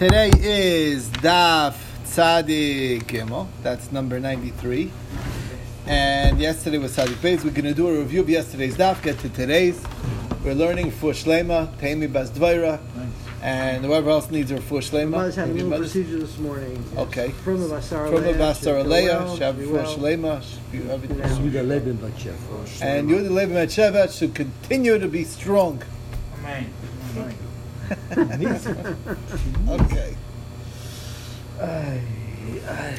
Today is Daf Tzadik Gimel. That's number 93. And yesterday was Tzadik Beis. We're going to do a review of yesterday's Daf, get to today's. We're learning for Shlema, Taimi Bas Dvaira, and whoever else needs a for Shlema. Mother's had a Maybe little mother's- procedure this morning. Okay. From the Basar From the Aleya, Basar should go Aleya, well, Shav be for well. Shlema, should be everything. Yeah. Yehuda Levin Batshev. And Yehuda Levi Metzhevet should continue to be strong. Amen. Okay.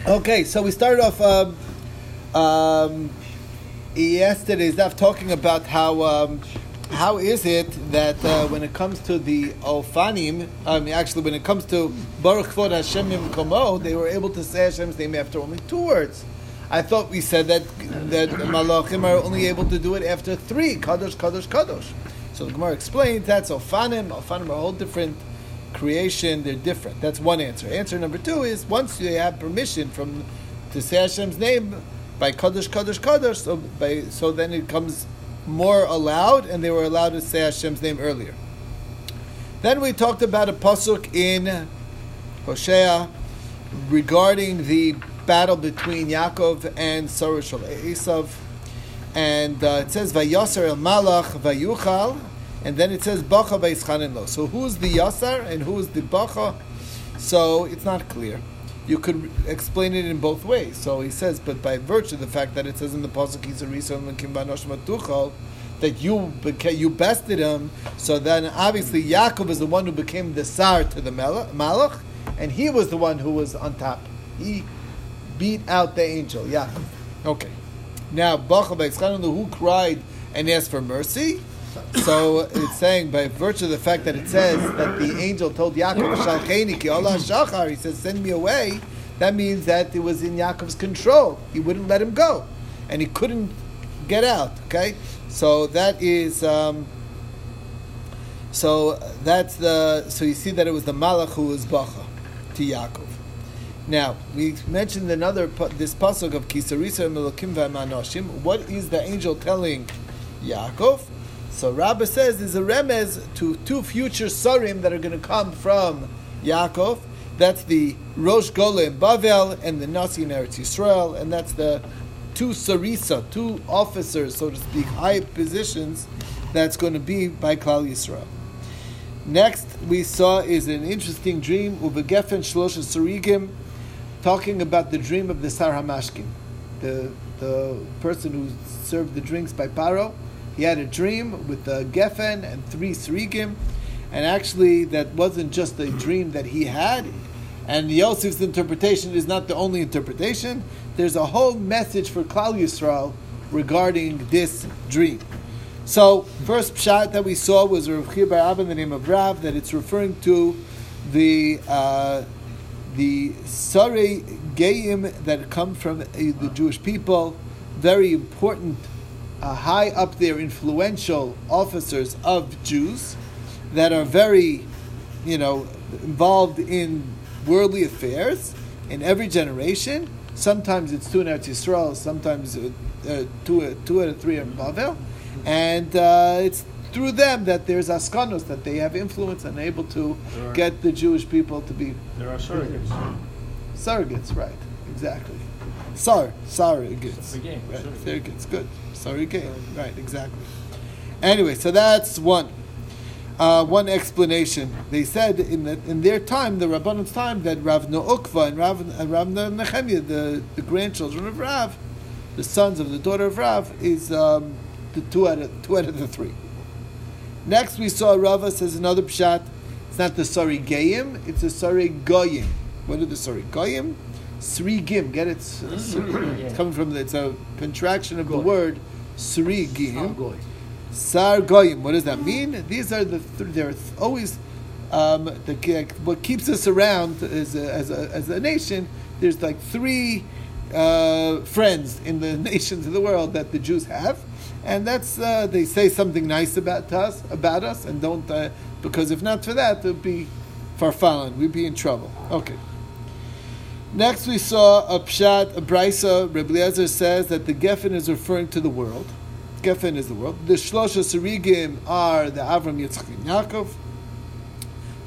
Okay, so we started off um, um, yesterday's talking about how um, how is it that uh, when it comes to the Ofanim, I mean actually when it comes to Baruch Kvod Hashem Komo, they were able to say Hashem's name after only two words. I thought we said that that Malachim are only able to do it after three Kadosh Kadosh Kadosh. So the Gemara explains that's Ofanim. Ofanim are a whole different creation, they're different. That's one answer. Answer number two is once they have permission from to say Hashem's name by Kadosh Kadosh Kadosh, so by so then it comes more allowed, and they were allowed to say Hashem's name earlier. Then we talked about a pasuk in Hosea regarding the battle between Yaakov and Sorosh Esav, and uh, it says Vayasar el Malach Vayuchal, and then it says Bacha Vaischanin Lo. So who's the Yasar and who's the Bacha? So it's not clear. You could explain it in both ways. So he says, but by virtue of the fact that it says in the pasuk Matuchal, that you you bested him, so then obviously Yaakov is the one who became the Sar to the Malach, and he was the one who was on top. He beat out the angel, Yaakov. Okay. Now, Bacha Vaischanin Lo, who cried and asked for mercy? So it's saying by virtue of the fact that it says that the angel told Yaakov, "Shalcheni ki Allah shachar," he says, "Send me away." That means that it was in Yaakov's control. He wouldn't let him go, and he couldn't get out. Okay, so that is. Um, so that's the. So you see that it was the Malach who was Bacha to Yaakov. Now we mentioned another this pasuk of Kisarisa Melokim V'Manoshim. What is the angel telling Yaakov? So Rabbah says there's a remez to two future sarim that are going to come from Yaakov. That's the Rosh Gola in Bavel and the Nasi in Eretz Yisrael, and that's the two sarisa, two officers, so to speak, high positions that's going to be by Klal Yisrael. Next, we saw is an interesting dream, Ubegefen Shlosha Sarigim, talking about the dream of the Sar Hamashkin, the, the person who served the drinks by Paro. He had a dream with the Geffen and three Sarigim, and actually, that wasn't just a dream that he had. And Yosef's interpretation is not the only interpretation. There's a whole message for Klal Yisrael regarding this dream. So, first pshat that we saw was Rav Chia Bar Abba in the name of Rav, that it's referring to the uh, the Sarei Geim that come from uh, the Jewish people, very important, uh, high up there, influential officers of Jews that are very, you know, involved in worldly affairs in every generation. Sometimes it's two in Eretz Yisrael, sometimes uh, uh, two, two out of three in Bavel, and uh, it's through them that there's askanos that they have influence and able to are- get the Jewish people to be There are surrogates. surrogates, right? Exactly. Sar, surrogates. Surrogate, Right, surrogate. surrogates, good. Surrogate, right? Exactly. Anyway, so that's one. Uh, one explanation. They said in the, in their time, the Rabbanon's time, that Rav Nookva and Rav, and Rav Nechemia, the, the grandchildren of Rav, the sons of the daughter of Rav, is um, the two out of two out of the three. Next, we saw Rava says another pshat. It's not the Sari Gayim, it's the Sari Goyim. What are the Sari Goyim? Sri Gim. Get it? S- It's coming from the, it's a contraction of the word Sri Gim. Sar Goyim. What does that mean? These are the th- they're always um, the what keeps us around as a, as a, as a nation. There's like three uh, friends in the nations of the world that the Jews have, and that's uh, they say something nice about us about us, and don't uh, because if not for that, it would be farfallen. We'd be in trouble. Okay. Next, we saw a pshat, a brisa. Eliezer says that the Geffen is referring to the world. Geffen is the world. The Shlosha Sarigim are the Avram, Yitzchak, and Yaakov.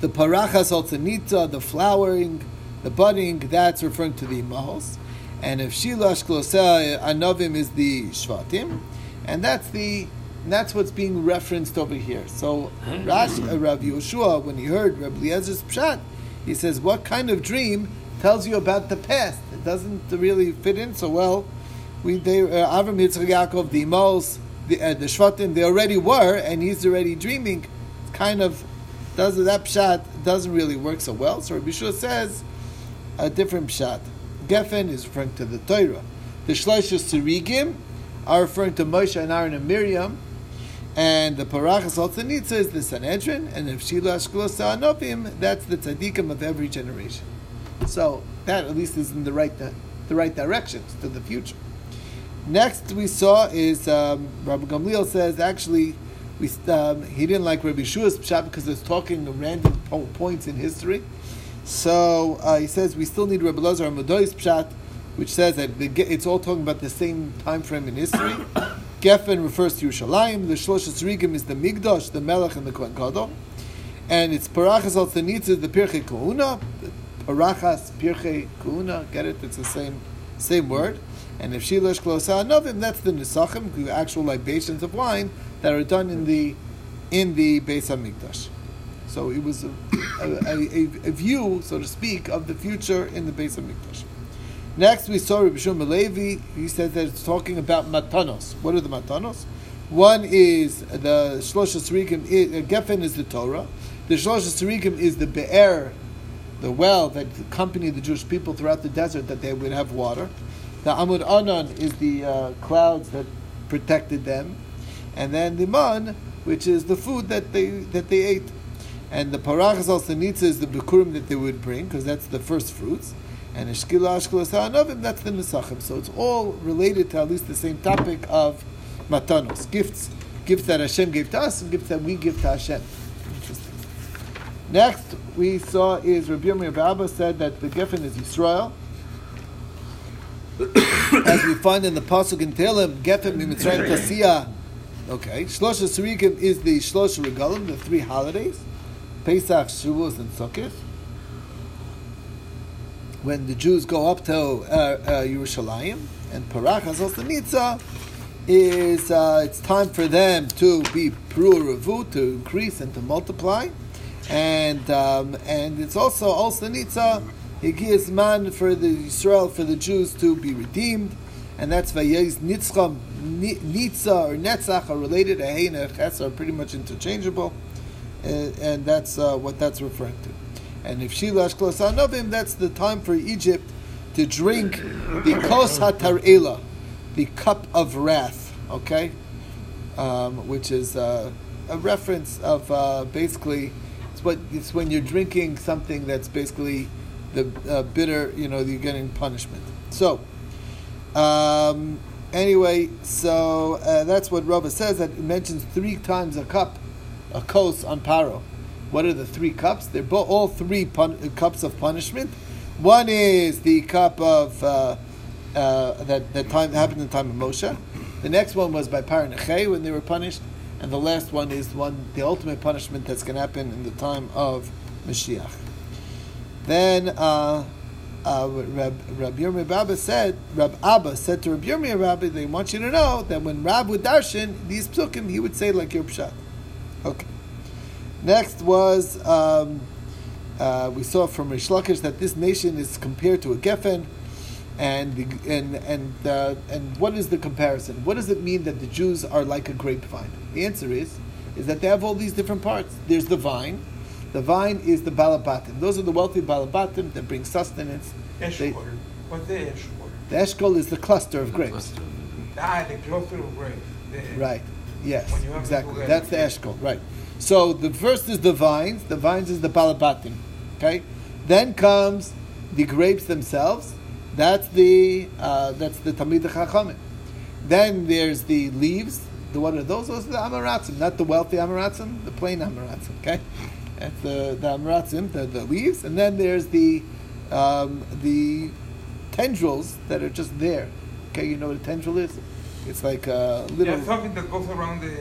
The parachas altanita, the flowering, the budding, that's referring to the imahos. And if shilash kloseh anovim is the shvatim, and that's the that's what's being referenced over here. So Rash, uh, Rav Yeshua, when he heard Rabbi Eliezer's pshat, he says, "What kind of dream tells you about the past? It doesn't really fit in so well." We they uh, Avram Yitzchak Yaakov, the Imos, the uh, the Shvatim, they already were, and he's already dreaming. It's kind of does that pshat doesn't really work so well. So Rabbi Yeshua says a different pshat. Geffen is referring to the Torah. The Shloisha Sirigim are referring to Moshe and Aaron and Miriam. And the Parachas Altanitza is the Sanhedrin, and if Shila Ashkelos Anopim, that's the tzaddikim of every generation. So that at least is in the right the right directions to the future. Next we saw is um, Rabbi Gamliel says actually we um, he didn't like Rabbi Shua's pshat because it's talking random po- points in history. So uh, he says we still need Rabbi Lazar HaModai's pshat, which says that the, it's all talking about the same time frame in history. Geffen refers to Yerushalayim. The Shlosh Rigim is the Migdosh, the Melech, and the Kohen Gadol. And it's Parachas al the Pirchei Kahuna. Parachas, Pirchei kuna. get it? It's the same same word. And if Shilosh Klosa Novim, that's the Nisachim, the actual libations of wine that are done in the in the Beis Hamikdash. So it was a, a, a, a, view, so to speak, of the future in the Beis Hamikdash. Next, we saw Rabbi Shimon Levi. He says that it's talking about matanos. What are the matanos? One is the Shlosha Sarikim. Geffen is the Torah. The Shlosha Sarikim is the Be'er, the well that accompanied the Jewish people throughout the desert that they would have water. The Amud Anan is the uh, clouds that protected them, and then the Man, which is the food that they that they ate. And the Parachas al is the Bikurim that they would bring, because that's the first fruits and Eshkila Ashkelos Ha'anovim, that's the Nesachim. So it's all related to at least the same topic of Matanos, gifts, gifts that Hashem gave to us and gifts that we give to Hashem. Next, we saw is Rabbi Yirmiyah Abba said that the Geffen is Yisrael. As we find in the Pasuk in Tehillim, Geffen Mitzrayim Tasiya. Okay, Shlosha Sarikim is the Shlosha Regalim, the three holidays, Pesach, Shavuos, and Sukkot when the Jews go up to uh, uh, Yerushalayim, and Parachas Oslanitza is uh, it's time for them to be Pru to increase and to multiply, and um, and it's also Oslanitza Higias man for the Israel for the Jews to be redeemed, and that's Vayez Nitzcham Nitza or Netzach are related. Ahein and Ches are pretty much interchangeable, uh, and that's uh, what that's referring to. And if Shilash Klosanovim, that's the time for Egypt to drink the Kos HaTar'ela, the cup of wrath, okay? Um, which is uh, a reference of uh, basically, what, it's when you're drinking something that's basically the uh, bitter, you know, you're getting punishment. So, um, anyway, so uh, that's what Rava says, that it mentions three times a cup, a kos on Paro. What are the three cups? They're bo- all three pun- cups of punishment. One is the cup of uh, uh, that that time happened in the time of Moshe. The next one was by Paranechei when they were punished, and the last one is one the ultimate punishment that's going to happen in the time of Mashiach. Then uh, uh, Rab, Rab Yirmiyah Rabbi said, Rab Abba said to Rab Yirmiyah Rabbi, they want you to know that when Rab would darshan these psukim, he would say like your pshat. Okay. Next was um, uh, we saw from Reish Lakish that this nation is compared to a Geffen, and the, and and uh, and what is the comparison? What does it mean that the Jews are like a grapevine? The answer is is that they have all these different parts. There's the vine. The vine is the balabatim. Those are the wealthy balabatim that bring sustenance. Eshkol. What's the eshkol? The eshkol is the cluster of grapes. Ah, the cluster of grapes. The, right. Yes. Exactly. That's the eshkol. Right. So the first is the vines. The vines is the balabatim. Okay. Then comes the grapes themselves. That's the uh, that's the tamid chachamim. Then there's the leaves. The what are those? Those are the amaratzim, not the wealthy amaratzim, the plain amaratzim. Okay, that's the the amaratzim, the, the leaves, and then there's the um, the tendrils that are just there. Okay, you know what a tendril is? It's like a little. Yeah, something that goes around the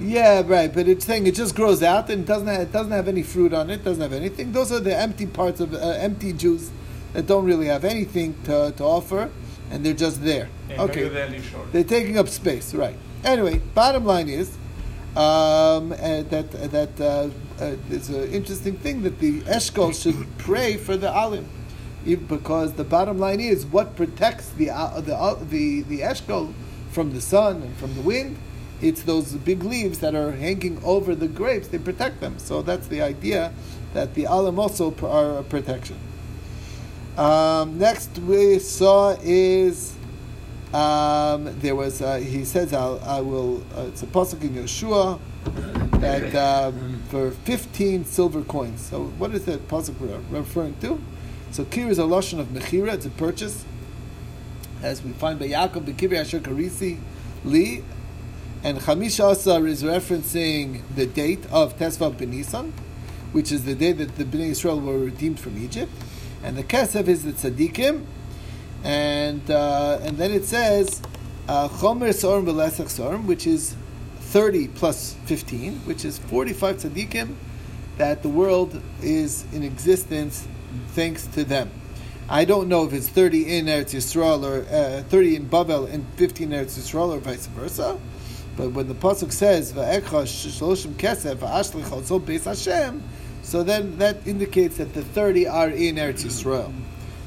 Yeah, right. But it's saying it just grows out and doesn't have, it doesn't have any fruit on it. Doesn't have anything. Those are the empty parts of uh, empty Jews that don't really have anything to, to offer, and they're just there. Okay, better than Ishor. they're taking up space, right? Anyway, bottom line is um, uh, that that uh, uh, it's an interesting thing that the Eshkol should pray for the Alim, because the bottom line is what protects the uh, the uh, the the Eshkol from the sun and from the wind. It's those big leaves that are hanging over the grapes. They protect them. So that's the idea that the Alim also pr- are a protection. Um, next we saw is um, there was uh, he says I'll, I will uh, it's a pasuk in Yeshua that um, for fifteen silver coins. So what is that pasuk re- referring to? So kir is a lashon of mechira. It's a purchase, as we find by Yaakov b'kibri asher karisi li, and chamisha asar is referencing the date of Tesvav Benisan, which is the day that the Bnei Israel were redeemed from Egypt, and the kesef is the tzaddikim, and uh, and then it says uh, chomer sorim v'lesach sorim, which is thirty plus fifteen, which is forty-five tzaddikim that the world is in existence thanks to them. I don't know if it's thirty in Eretz Yisrael or uh, thirty in Babel and fifteen in Eretz Yisrael or vice versa. But when the pasuk says "Va'ekha shloshim kesef va'ashlich also beis Hashem," so then that indicates that the thirty are in Eretz Yisrael,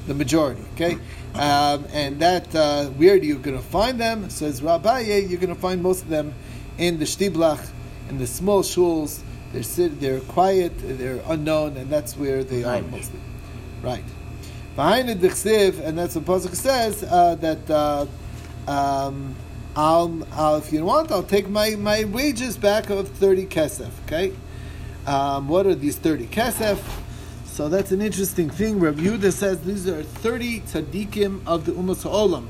the majority. Okay, um, and that uh, where are you going to find them? Says Rabbi, you're going to find most of them in the shtiblach, in the small shuls. They're sit, they're quiet, they're unknown, and that's where they are mostly. Right. Behind the dichsiv, and that's what pasuk says uh, that. Uh, um, I'll, I'll, if you want, I'll take my, my wages back of 30 kesef, okay? Um, what are these 30 kesef? So that's an interesting thing. Rabbi Yehuda says these are 30 tzaddikim of the Ummah Olam.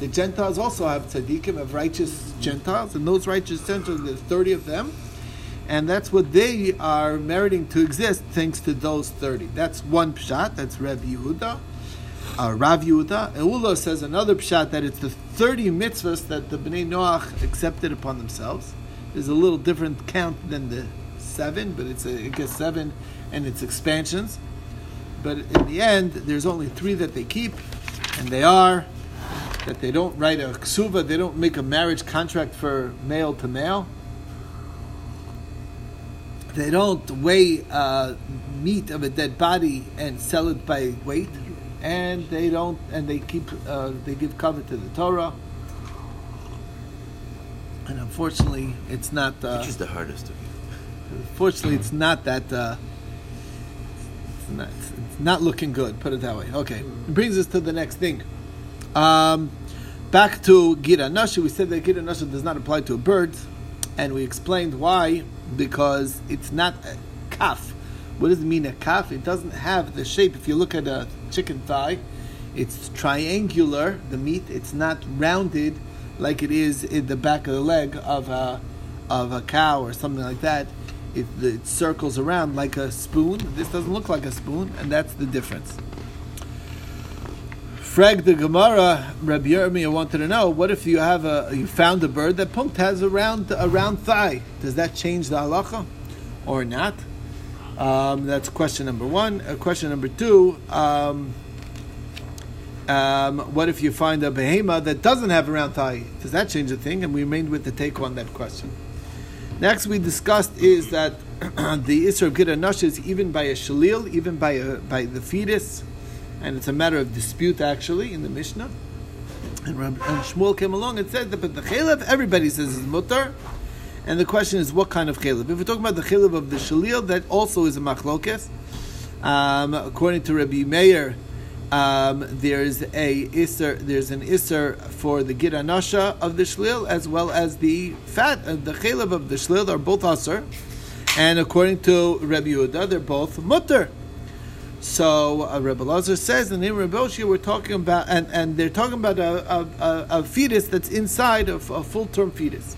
The Gentiles also have tzaddikim, of righteous Gentiles, and those righteous Gentiles, there's 30 of them. And that's what they are meriting to exist thanks to those 30. That's one pshat, that's Rabbi Yehuda uh, Rav Yehuda. Ula says another pshat that it's the 30 mitzvahs that the Bnei Noach accepted upon themselves. There's a little different count than the seven, but it's a, it gets seven and its expansions. But in the end, there's only three that they keep, and they are that they don't write a ksuva, they don't make a marriage contract for male to male. They don't weigh uh, meat of a dead body and sell it by weight and they don't, and they keep, uh, they give cover to the Torah. And unfortunately, it's not. Uh, Which is the hardest of you? Unfortunately, it's not that. Uh, it's, not, it's not looking good. Put it that way. Okay, it brings us to the next thing. Um, back to Gira Nasha. We said that Gira Nasha does not apply to a bird, and we explained why. Because it's not a kaf. What does it mean a kaf? It doesn't have the shape. If you look at a chicken thigh, it's triangular. The meat. It's not rounded like it is in the back of the leg of a of a cow or something like that. It, it circles around like a spoon. This doesn't look like a spoon, and that's the difference. Frag the Gemara, Rabbi Yirmiyah wanted to know: What if you have a you found a bird that punkt has a round a round thigh? Does that change the halacha, or not? Um, that's question number one. Uh, question number two: um, um, What if you find a behema that doesn't have a round thigh? Does that change the thing? And we remained with the take on that question. Next, we discussed is that the Isra of Nash is even by a shalil, even by a, by the fetus, and it's a matter of dispute actually in the Mishnah. And, Rab, and Shmuel came along and said that but the chalev, everybody says is mutter, and the question is what kind of chalev. If we're talking about the chalev of the shalil, that also is a machlokes. Um, according to Rabbi Meir, um, there's a iser, there's an iser for the gid anasha of the shlil as well as the fat, uh, the chalev of the shlil are both aser, and according to Rabbi Yehuda, they're both mutter. So uh, Rabbi Lazar says, and in Rabbi Oshia we're talking about, and, and they're talking about a, a, a, a fetus that's inside of a full term fetus.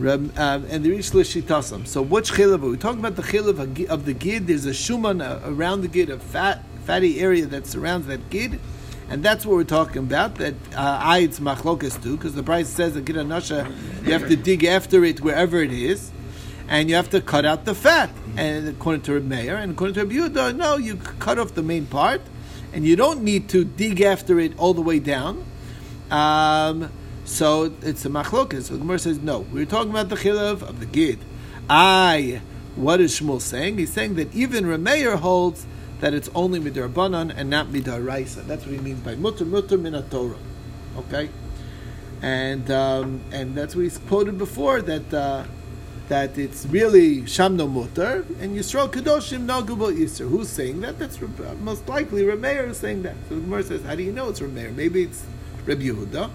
Um, and the Rish Lishitasam. So which chilav are we talking about? The chilav of the gid. There's a shuman uh, around the gid, of fat, fatty area that surrounds that gid, And that's what we're talking about. That uh, Aid's machlokas too, because the price says that Gita Nasha, you have to dig after it wherever it is, and you have to cut out the fat. And according to Meir, and according to Yehuda, no, you cut off the main part, and you don't need to dig after it all the way down. Um, so it's a machlokas. So the Gemara says no. We're talking about the chilav of the gid. I. What is Shmuel saying? He's saying that even Rameir holds that it's only midarbanan and not midaraisa. That's what he means by mutter mutter minatora. Okay, and um, and that's what he's quoted before that uh, that it's really shamno mutter and Yisrael kadoshim no gubal yisr. Who's saying that? That's most likely Rameir is saying that. So the Gemara says, how do you know it's Rameir? Maybe it's Rabbi Yehuda.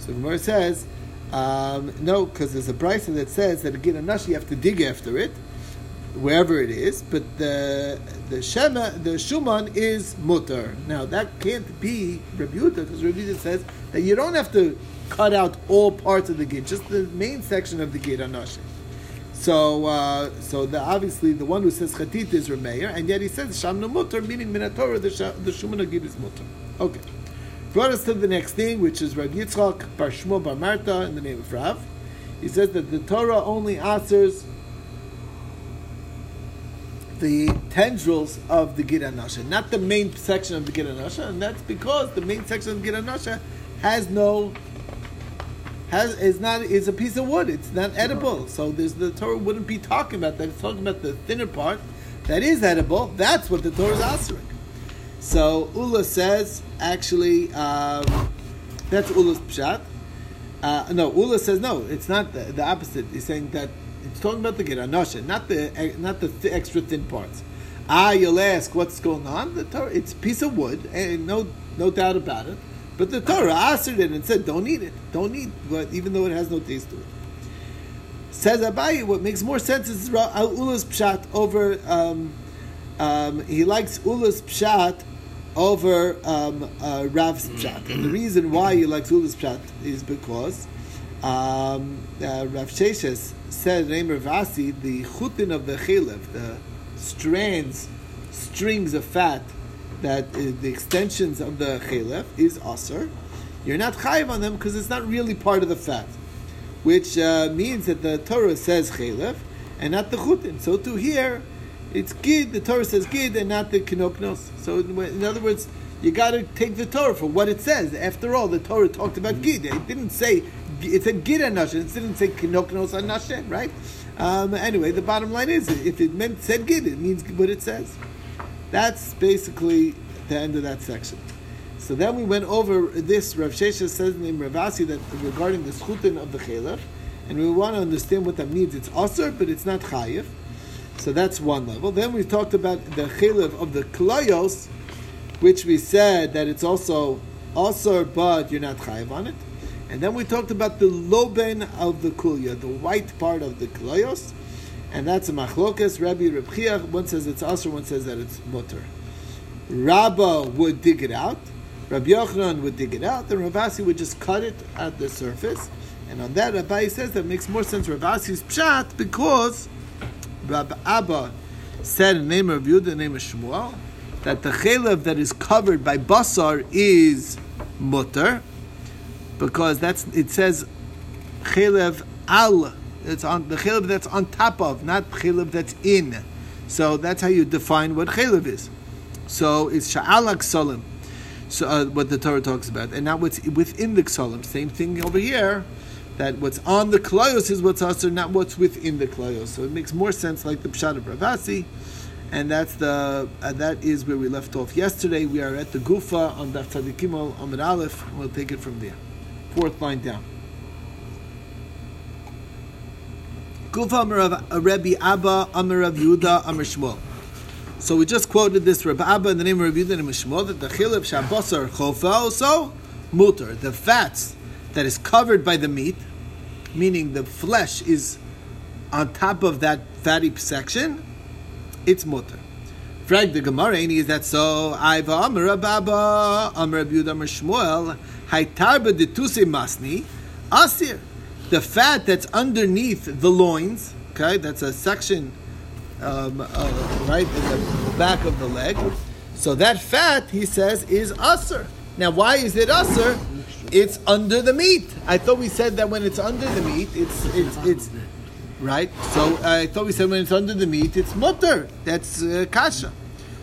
So the Gemara says. Um, no, because there's a brisa that says that again, anash you have to dig after it, wherever it is. But the the shema, the shuman is mutter. Now that can't be Rabbi Yehuda because Rabbi Yehuda says that you don't have to cut out all parts of the gid, just the main section of the gid anash. So, uh, so the, obviously the one who says chatit is Rameir, and yet he says shamnu mutter, meaning minatorah the the shuman gid is mutter. Okay. Brought us to the next thing, which is Rav Yitzchak Bar Shmuel Bar Marta in the name of Rav. He says that the Torah only answers the tendrils of the Gid Anasha, not the main section of the Gid Anasha, and that's because the main section of the Gid Anasha has no has is not is a piece of wood. It's not edible. So there's the Torah wouldn't be talking about that. It's talking about the thinner part that is edible. That's what the Torah is answering. So Ula says actually um, that's Ula's pshat. Uh, no, Ula says no. It's not the, the opposite. He's saying that it's talking about the Giranosha, not the not the th- extra thin parts. Ah, you'll ask what's going on. The Torah, it's a piece of wood, and no no doubt about it. But the Torah answered it and said, "Don't eat it. Don't eat." But even though it has no taste to it, says Abayi. What makes more sense is Ula's pshat over. Um, um, he likes Ula's pshat over um, uh, Rav's pshat, and the reason why he likes Ula's pshat is because um, uh, Rav Sheshes said, name of Asi, the chutin of the chilev, the strands, strings of fat, that uh, the extensions of the chilev is aser. You're not chayiv on them because it's not really part of the fat, which uh, means that the Torah says chilev and not the chutin. So to here, it's gid. The Torah says gid and not the kinoknos. So in other words, you got to take the Torah for what it says. After all, the Torah talked about gid. It didn't say it said gid anashen. It didn't say kinoknos anashen, right? Um, anyway, the bottom line is, if it meant said gid, it means what it says. That's basically the end of that section. So then we went over this. Rav Shesha says in Ravasi that regarding the schutin of the chalef, and we want to understand what that means. It's aser, but it's not chayiv. So that's one level. Then we talked about the chalev of the klayos, which we said that it's also aser, but you're not chayiv on it. And then we talked about the loben of the kulya, the white part of the klayos, and that's a machlokas. Rabbi Reb one says it's aser, one says that it's mutter. Rabba would dig it out. Rabbi Yochanan would dig it out. Then Ravasi would just cut it at the surface. And on that, Rabbi says that makes more sense Ravasi's pshat because Rabbi Abba said in the name of Yehuda, the name of Shmuel, that the chalev that is covered by basar is mutter, because that's it says chalev al. It's on the chalev that's on top of, not chalev that's in. So that's how you define what chalev is. So it's sha'alak solim. So uh, what the Torah talks about, and now what's within the ksalim. Same thing over here. That what's on the klayos is what's usher, not what's within the klayos. So it makes more sense, like the pshat of Ravasi, and that's the uh, that is where we left off yesterday. We are at the Gufa on Daf Tzadikimol Amud Aleph. We'll take it from there. Fourth line down. Uh, Shmuel. So we just quoted this Rabbi Abba in the name of Rabbi Yehuda and Shmuel that the chilib shabosar chofa also mutar the fats that is covered by the meat, meaning the flesh is on top of that fatty section, it's mutar. Frag the Gemara, is that so? I've Amr Abba, Amr Abiyud, Shmuel, Haitarba de Masni, Asir. The fat that's underneath the loins, okay, that's a section um, uh, right in the back of the leg. So that fat, he says, is usr. Now, why is it usher? It's under the meat. I thought we said that when it's under the meat, it's it's it's right. So I thought we said when it's under the meat, it's mutter. That's uh, kasha.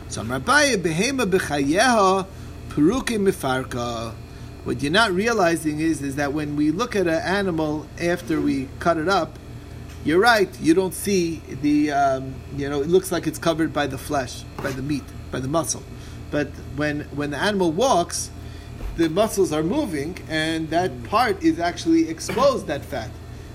So Rabbi behema b'chayeha peruke mifarka. What you're not realizing is is that when we look at an animal after we cut it up, you're right. You don't see the um, you know it looks like it's covered by the flesh, by the meat, by the muscle. But when when the animal walks, the muscles are moving, and that part is actually exposed. That fat,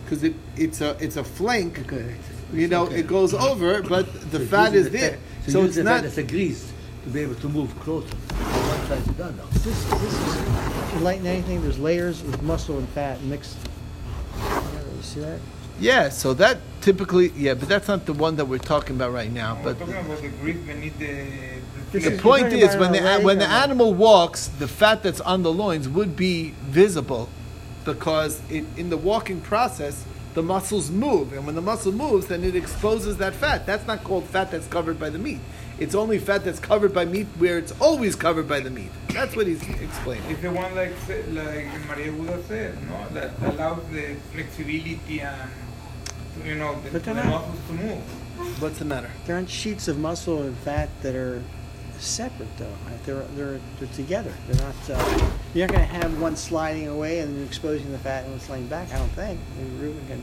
because it, it's a it's a flank. Okay. You know, Okay. it goes uh-huh. over, but the So fat is the there. So So, it's the not. fat as a grease to be able to move closer from one side to the other. Is this, is this is enlighten anything? There's layers of muscle and fat mixed. together. You see that? Yeah, so that typically, yeah, but that's not the one that we're talking about right now. We're But talking about the uh, the. The point is, when the when the animal walks, the fat that's on the loins would be visible, because it, in the walking process, the muscles move, and when the muscle moves, then it exposes that fat. That's not called fat that's covered by the meat. It's only fat that's covered by meat where it's always covered by the meat. That's what he's explaining. It's the one like sa- like Maria Buda said, no, that allows the flexibility and you know the, the muscles to move. What's the matter? There aren't sheets of muscle and fat that are separate, though. They're they're they're together. They're not. Uh, you're not going to have one sliding away and then exposing the fat and one sliding back. I don't think. Maybe Ruben can.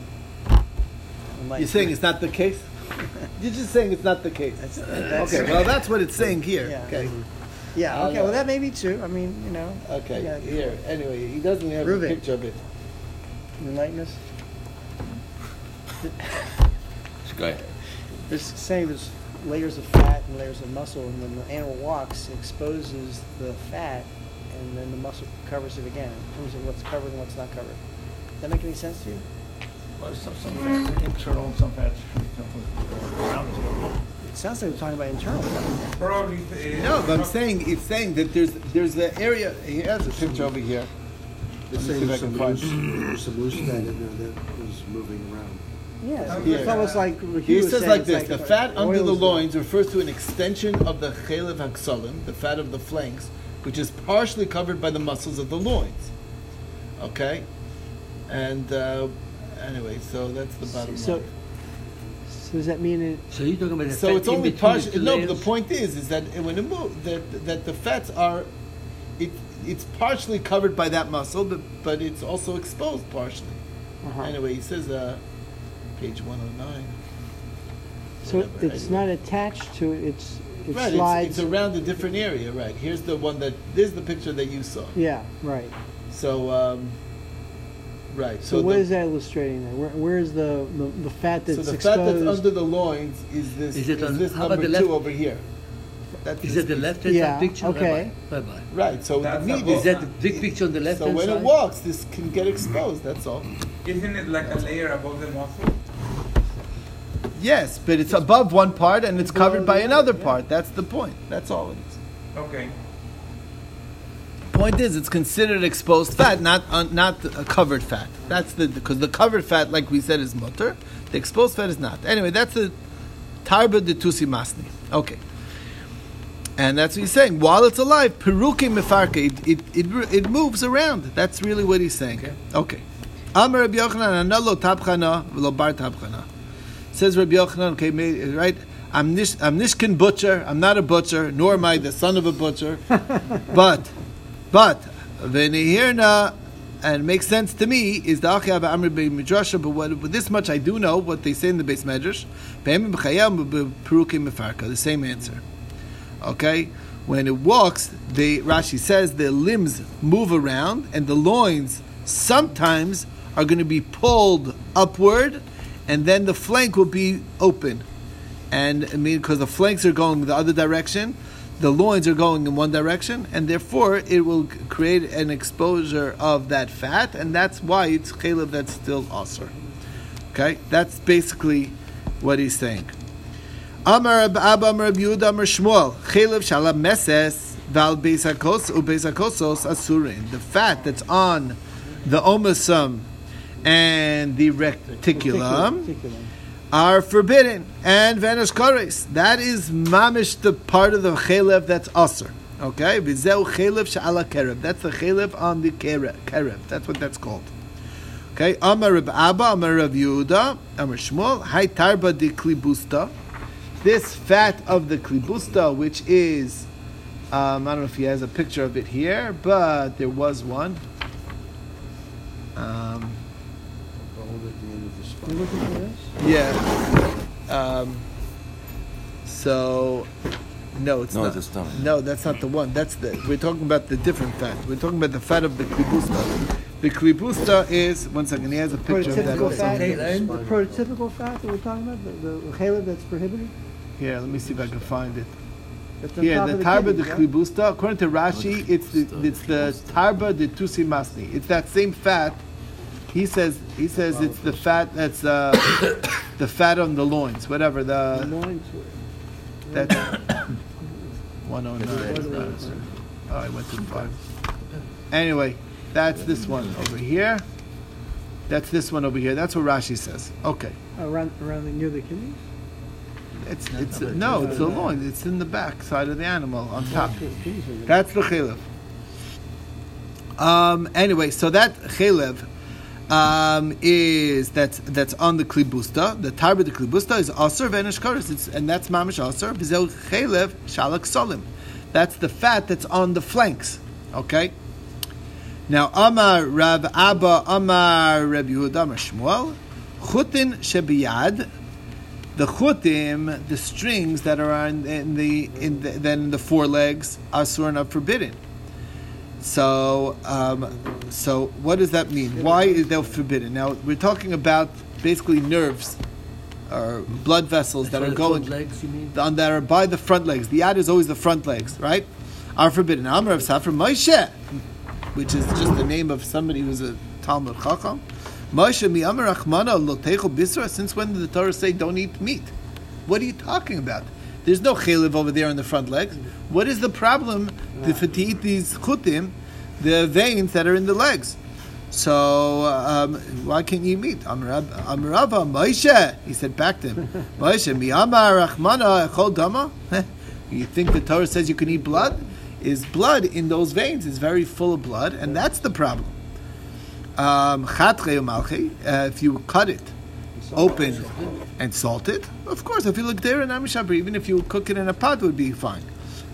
enlighten You're saying me. it's not the case? You're just saying it's not the case. That's, that's, Okay, well, that's what it's saying here. Yeah. Okay. Yeah. I'll, Okay. Well, that may be true. I mean, you know. Okay, Yeah. here. Anyway, he doesn't have Ruben. a picture of it. Enlighten us. Go ahead. There's saying there's layers of fat and layers of muscle, and when the animal walks, it exposes the fat, and then the muscle covers it again in terms of what's covered and what's not covered. Does that make any sense to you? Well, some, some fats are internal, and some fats are around. It sounds like we're talking about internal. Probably. No, but I'm saying it's saying that there's there's the area. He has a picture over here. Let me see if I can find. There's some loose fat in there that was moving around. Yeah, Here. it's almost like what He says like it's this: the fat under the loins refers to an extension of the chelev haksalim, the fat of the flanks, which is partially covered by the muscles of the loins. Okay, and uh, anyway, so that's the bottom So, line. so does that mean it? So you're talking about the So fat it's in only between the partial. two No, but the point is, is that when it moves, that that the fats are, it it's partially covered by that muscle, but but it's also exposed partially. Uh-huh. Anyway, he says, uh, page one hundred nine. So whatever, it's anyway. not attached to it. It's it Right, slides. it's, it's around a different area. Right, here's the one that this is the picture that you saw. yeah, right. So, um, right. So, So, what the, is that illustrating? There? Where, where is the, the the fat that's so the exposed? fat that's under the loins is this. Is it on- this how about number the two left? over here? That's Is this it the left hand Yeah, side picture? okay. Bye bye. Right. So That's the meat. Is that the big picture on the left So hand when side? it walks, this can get exposed. That's all. Isn't it like a layer above the muscle? Yes, but it's above one part and it's covered by another part. That's the point. That's all it is. Okay. Point is, it's considered exposed fat, not un, not a covered fat. That's the because the covered fat, like we said, is mutter. The exposed fat is not. Anyway, that's the tarba de tusi masni. Okay, and that's what he's saying. While it's alive, peruke mefarke, it, it it it moves around. That's really what he's saying. Okay. Okay. Amar Rabbi Yochanan, tabchana v'lo bar tabchana. Says Rabbi Yochanan, okay, right? I'm nish, I'm nishkin butcher. I'm not a butcher, nor am I the son of a butcher. but, but, v'nehirna, and it makes sense to me, is the Achi Abba Amr Midrasha, but what, this much I do know, what they say in the base medrash, Be'emim b'chayam b'perukim mefarka, the same answer. Okay? When it walks, the Rashi says the limbs move around, and the loins sometimes are going to be pulled upward, and then the flank will be open. And I mean, because the flanks are going the other direction, the loins are going in one direction, and therefore it will create an exposure of that fat, and that's why it's chalev that's still osir. Okay, that's basically what he's saying. Amar Ab- Abba Amar Yehuda Amar Shmuel Chelev Shalom Meses Val Beisakos Ubeisakosos Asurin. The fat that's on the omasum and the reticulum are forbidden, and vanish kares. That is mamish the part of the chelev that's usr. Okay, v'zeu chelev she'ala. That's the chelev on the kerev. That's what that's called. Okay, Amar Reb Abba, Amar Yehuda, Amar Shmuel, Hai Tarba de Klibusta. This fat of the Klibusta, which is, um, I don't know if he has a picture of it here, but there was one. Um, You looking for this? yeah. Um, so, no, it's No, not. it's the stomach. No, that's not the one. That's the. We're talking about the different fat. We're talking about the fat of the klibusta. The klibusta is one second. He has a picture of that. Prototypical also. fat. tail The prototypical fat that we're talking about, the, the chalev that's prohibited. Here, let me see if I can find it. That's on Here, the tarba kidney, de right? According to Rashi, it's the it's the tarba de tusi masni. It's that same fat. He says he says it's the fat that's uh, the fat on the loins, whatever The the loins. that one oh nine. Oh, I went too far. Anyway, that's this one over here. That's this one over here. That's what Rashi says. Okay, Around, around the, near the kidneys? it's it's no, it's the loin. It's in the back side of the animal on top. The kidneys. That's the chalev. Um, anyway, so that chalev um, is that's that's on the klibusta. The tarba the klibusta is aser venish koris. And that's mamish aser. Bizel chalev shalak solim. That's the fat that's on the flanks. Okay. Now Amar Rav Abba Amar Reb Yehuda Amar Shmuel chutin shebiyad. The chutim, the strings that are in, in the in the, then the four legs, asur and are forbidden. So, um, so what does that mean? Why is that forbidden? Now we're talking about basically nerves or blood vessels that are going legs, you mean? on that are by the front legs. The ad is always the front legs, right? Are forbidden. Amr of Safra Moshe, which is just the name of somebody who's a Talmud Chacham. Moshe mi Amar Achmana lo teichel bisra. Since when did the Torah say don't eat meat? What are you talking about? There's no chalev over there on the front legs. What is the problem to, for to eat these chutim, the veins that are in the legs? So um, why can't you eat meat? Amarava Moshe. He said back to him, Moshe mi Amar Achmana echol dama. You think the Torah says you can eat blood? Is blood in those veins is very full of blood, and that's the problem. Um, uh, if you cut it open and salt it, of course, if you look there in Amishabri, even if you cook it in a pot, it would be fine.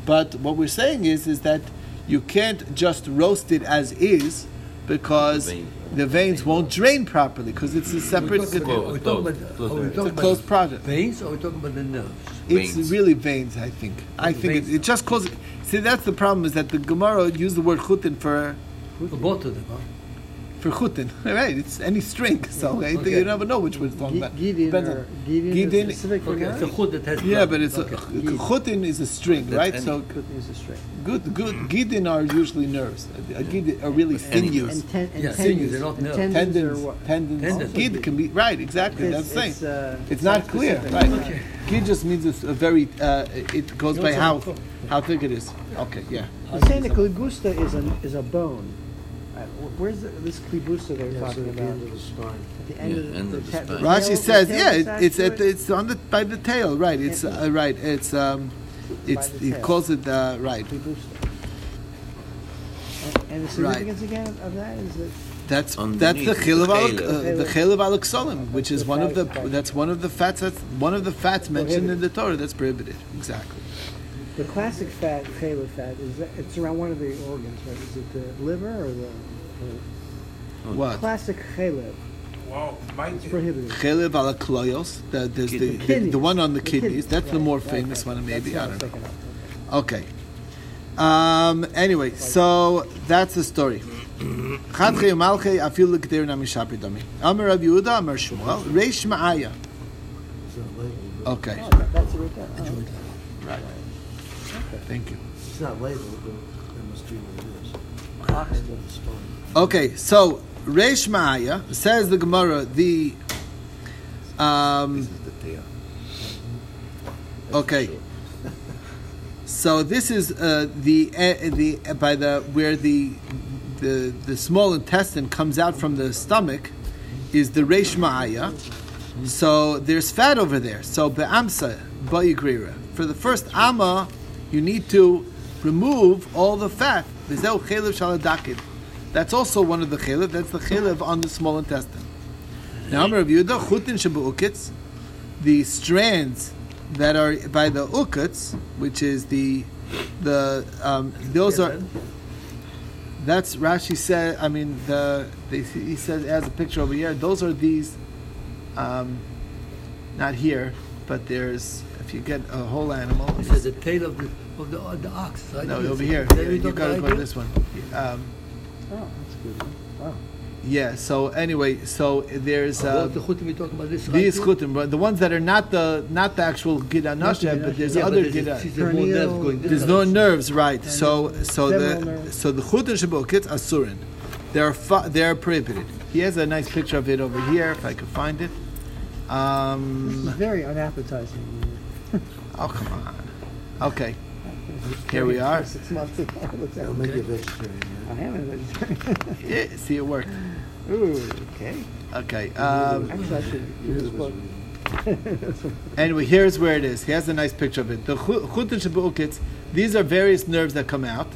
But what we're saying is, is that you can't just roast it as is because The vein. the veins won't drain properly because it's a separate. Are we talking Close, about, are we close, talking about closed project. veins or are we talking about the nerves? It's Veins. really veins, I think. I think it, Veins. it just calls. See, that's the problem is that the Gemara used the word chutin for For both of them, huh? For chutin, right? It's any string, so I think Okay. you never know which one it's talking about. Gidin Depends on- Gidin Gidin- is specific Okay, it's a nerves? chud that has Yeah, but it's okay. a, chutin is a string, That's right? any- So Gidin is a string. good, good gidin are usually nerves. A gidin are really sinews. And, ten, and Yeah, sinews, they're not nerves. tendons, Tendons, are what? tendons, Tendons. Gid can be right, exactly. It's, that's the thing. it's, uh, It's not clear, site-specific. right? Okay. Gid just means it's a very. Uh, it goes by how how thick it is. Okay, yeah. You're saying the klibusta is a is a bone. Wh- Where's the, this klibusta they're talking about? At the end Yeah, of the, end the, of the ta- the spine. Rashi the says, tail yeah, it, it's at the, it? it's on the by the tail, right? It's uh, right. It's um, it's he tail. calls it uh, right. Klibusta. And, and the significance again of that is that That's Underneath that's the the chilav al, chalev. uh, the chilav al which is one of the that's one of the fats that's one of the fats mentioned in the Torah that's prohibited. Exactly. The classic fat, chayla fat, is that it's around one of the organs, right? Is it the liver or the, the What classic chaylev? Wow, It's prohibited. chilav al kloyos? The, there's the, the, the one on the The kidneys. That's the more right, famous right. one, maybe. I don't know. was thinking of. Okay. Um, anyway, so that's the story. Chadchei umalchei afil l'kter na mishapir dami. Amar Rav Yehuda, Amar Shmuel, Reish Ma'aya. It's not labeled. Okay, Oh, that- that's it right there. Oh, right. Thank you. It's not labeled, but that must be what it is. Oxygen. It's fine. Okay, so Reish Ma'aya says the Gemara the um, This is the tail. Okay. So this is uh, the uh, the uh, by the where the the the small intestine comes out from the stomach is the reish ma'aya. So there's fat over there. So be'amsa ba'igrira. For the first ama, you need to remove all the fat. That's also one of the chelev. That's the chelev on the small intestine. Now, Amar Rav Yehuda, chutin shebu'ukitz, the strands that are by the ukitz, which is the the um, those are. That's Rashi said. I mean, the they, he says as a picture over here. Those are these. Um, not here, but there's if you get a whole animal. It says the tail of the, of the, of the ox. I No, think over it's- here. Then Yeah, we you don't gotta like go to it? this one. Um, Oh, that's good. Wow. yeah. So anyway, so there's uh, About the chutim we talk about this. right these here? chutim, but the ones that are not the not the actual gida Not the but there's Yeah, but other there's- gida. see, there are more nerves going this There's no direction. nerves, right? So so femoral the nerves. so the chutin shabokit asurin. They're fi- they're prohibited. He has a nice picture of it over here, if I could find it. This is Um, very unappetizing. oh come on. Okay, Here we are. Six months ago. it looks I'll like- make you vegetarian. I am a vegetarian. yeah, see it worked. Ooh, okay. Okay. Um, Actually, I should do this book. Anyway, here's where it is. He has a nice picture of it. The chu- chutin shabu'ukitz, these are various nerves that come out.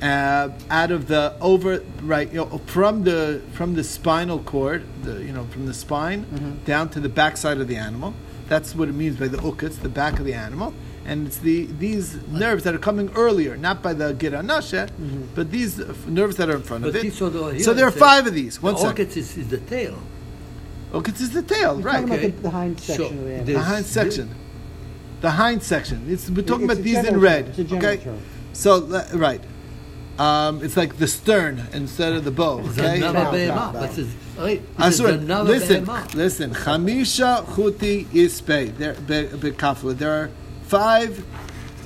Uh, out of the over right you know, from the from the spinal cord the you know from the spine down to the backside of the animal that's what it means by the ukitz the back of the animal and it's the these nerves that are coming earlier not by the gira nashe but these uh, nerves that are in front But of it these the- so there are it five of these one the second orchids is, is the tail. ukitz is the tail You're right talking okay. the, the hind section of the the hind section. The hind section. It's, we're talking It's about these in red. term. It's a okay. term. So le- right. Um, it's like the stern instead of the bow. It's Okay. another Bow, behemah. bow, But bow. it's right. This is another Listen, behemah. listen. Chamisha chuti ispe. There, be- be- kafla. There are five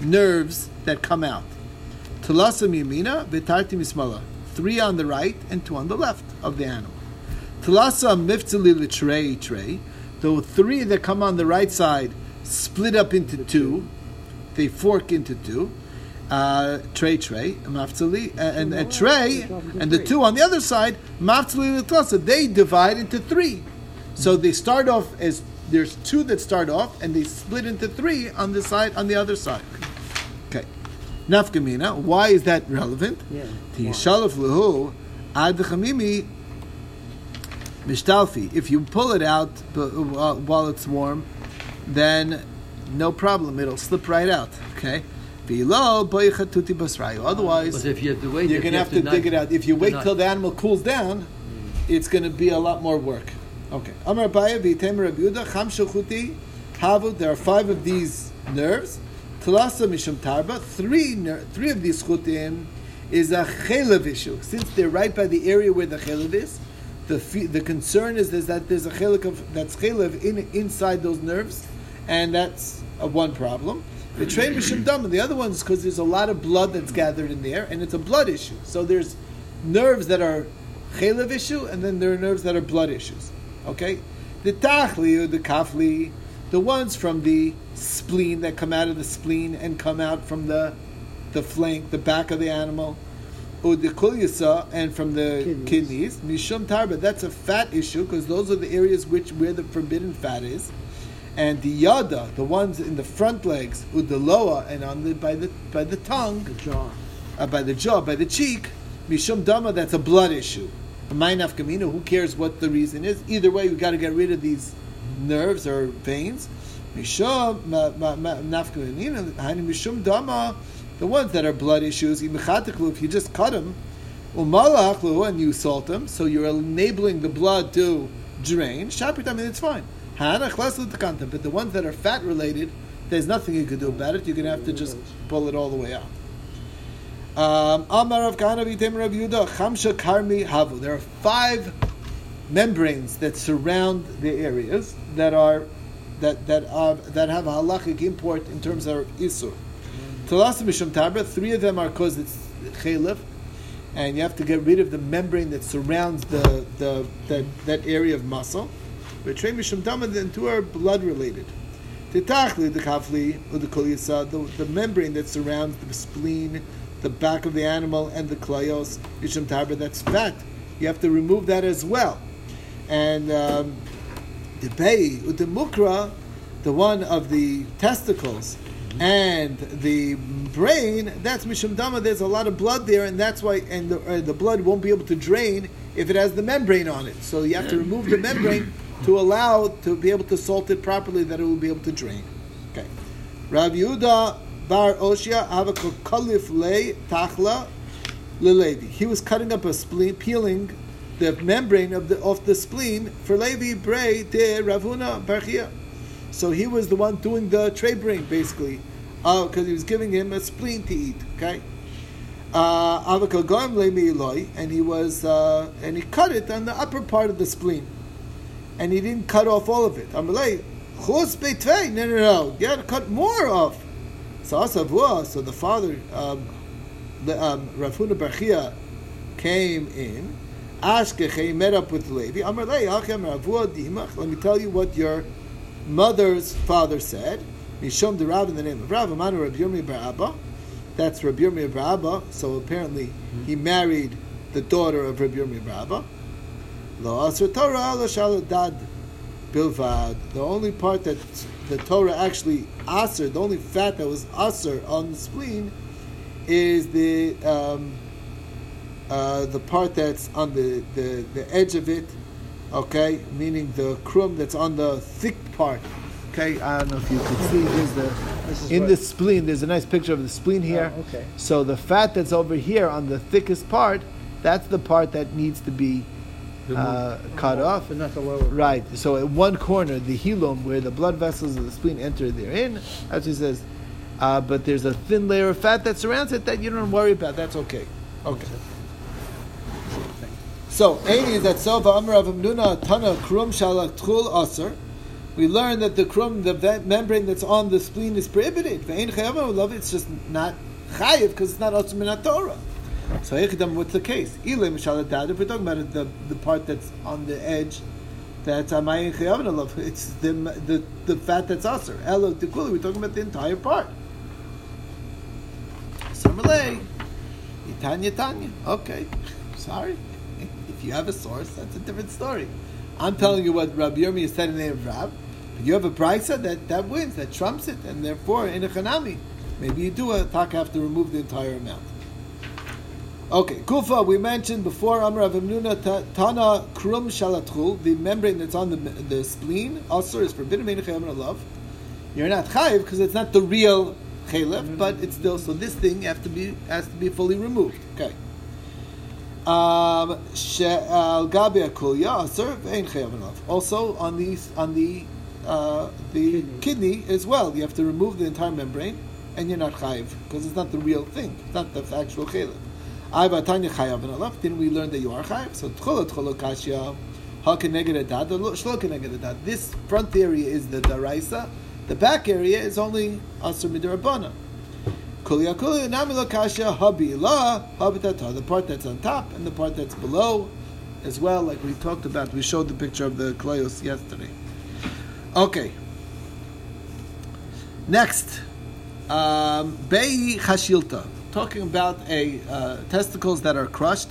nerves that come out. Talasam yamina, ismala. Three on the right and two on the left of the animal. Talasam miftzali tray tray. The three that come on the right side split up into two. They fork into two. Uh, tray tray, maftali, and, and tray, and the two on the other side, maftali they divide into three. So they start off as there's two that start off, and they split into three on the side on the other side. Okay, nafkamina. Why is that relevant? Yeah. Tishalaf lehu ad chamimi mishtalfi. If you pull it out uh, while it's warm, then no problem. It'll slip right out. Okay. Below boychatuti basrayu. Otherwise, But if you have to wait, you're going to you have to not- dig it out. If you wait till the animal cools down, it's going to be a lot more work. Okay. Amar Abaye v'yitem Rabbi Yehuda cham shuchuti havu. There are five of these nerves. Talasa mishum tarba. Three three of these chutim is a chelev issue. Since they're right by the area where the chelev is, the the concern is, is that there's a chelik of that's chelev in inside those nerves, and that's a one problem. The train mishum dam, and the other one is because there's a lot of blood that's gathered in there, and it's a blood issue. So there's nerves that are chelev issue, and then there are nerves that are blood issues. Okay, the tachli or the kafli, the ones from the spleen that come out of the spleen and come out from the the flank, the back of the animal, or the kulyasa, and from the Kidneys. kidneys. Mishum tarba, that's a fat issue because those are the areas which where the forbidden fat is. And the yada, the ones in the front legs, udaloa, and on the by the by the tongue, The jaw. uh, by the jaw, by the cheek, mishum dama, that's a blood issue. Who cares what the reason is? Either way, we got to get rid of these nerves or veins. The ones that are blood issues. If you just cut them, and you salt them, so you're enabling the blood to drain. I mean, it's fine. But the ones that are fat related, there's nothing you can do about it. You're going to have to just pull it all the way out. Um, Amar Kahana Rav Chamsha Karmi Havu. There are five membranes that surround the areas that are that that are that have halachic import in terms of isur. Talas Mishum Tabra. Three of them are because it's chaylev, and you have to get rid of the membrane that surrounds the the that, that area of muscle. But Trey Mishum Dama, then two are blood related. Titachli, the kafli, or the the, the membrane that surrounds the spleen, the back of the animal, and the klayos, Mishum Tabra, that's fat. You have to remove that as well. And um, the bay, the mukra, the one of the testicles, and the brain, that's mishum dama. There's a lot of blood there, and that's why, and the, uh, the blood won't be able to drain if it has the membrane on it. So you have to remove the membrane to allow to be able to salt it properly, that it will be able to drain. Okay. Rav Yehuda bar Oshia avakol kalif le tachla lelevi. He was cutting up a spleen, peeling the membrane of the of the spleen for Levi Bray de Ravuna Barchia. So he was the one doing the tray brain, basically, because he was giving him a spleen to eat. Okay. Uh, avakol goim leimi eloi, and he was uh, and he cut it on the upper part of the spleen, and he didn't cut off all of it. Amalei beitvei. No, no, no. You had to cut more off. So. So the father, um, the, um, Rav Huna Barchia, came in. Ashkeche met up with Levi. Amalei achem Ravua dimach. Let me tell you what your mother's father said. Mishum the Rav in the name of Rav Amanu Rabbi Yirmi Barabba. That's Rabbi Yirmi Barabba. So apparently he married the daughter of Rabbi Yirmi Bar Abba. Lo asr Torah lo shalot dad bilvad. The only part that the Torah actually aser, the only fat that was aser on the spleen, is the um, uh, the part that's on the, the, the edge of it. Okay, meaning the crumb that's on the thick part. Okay, I don't know if you can see. There's the This in the spleen. There's a nice picture of the spleen here. Oh, okay. So the fat that's over here on the thickest part, that's the part that needs to be uh, cut off. not the lower. Right. So at one corner, the hilum, where the blood vessels of the spleen enter therein, as he says, uh, but there's a thin layer of fat that surrounds it that you don't worry about. That's okay. Okay. So, Aini is that Sova Amr of Amnuna Tana Krum Shalak Tchul Aser. We learn that the krum, the membrane that's on the spleen, is prohibited. It's just not chayiv because it's not also Torah. So, what's the case? If we're talking about the, the part that's on the edge, that's Amayin chayav it's the, the, the fat that's aser. Elo Tikuli, we're talking about the entire part. Samalei, itanya Tanya. Okay, sorry. If you have a source, that's a different story. I'm telling you what Rabbi Yirmi said in the name of Rab. But you have a brisa that, that wins, that trumps it, and therefore in a chanami, maybe you do a tak have to remove the entire amount. Okay, Kufa, we mentioned before Amr of Amnuna Tana Krum Shalatul, the membrane that's on the, the spleen, also is forbidden love. You're not chayiv because it's not the real chaylev, but it's still so. This thing have to be has to be fully removed. Okay. Um, she'al gabi akulya aser ve'ein chayav. Also on the on the uh, the kidney. as well, you have to remove the entire membrane, and you're not chayiv because it's not the real thing. It's not the actual chaylev. Ayva tanya chayav alav. Didn't we learn that you are chayiv? So tchula tchula kashya. This front area is the daraisa. The back area is only asur la. The part that's on top and the part that's below, as well. Like we talked about, we showed the picture of the kleos yesterday. Okay. Next, um, bei. Talking about a uh, testicles that are crushed.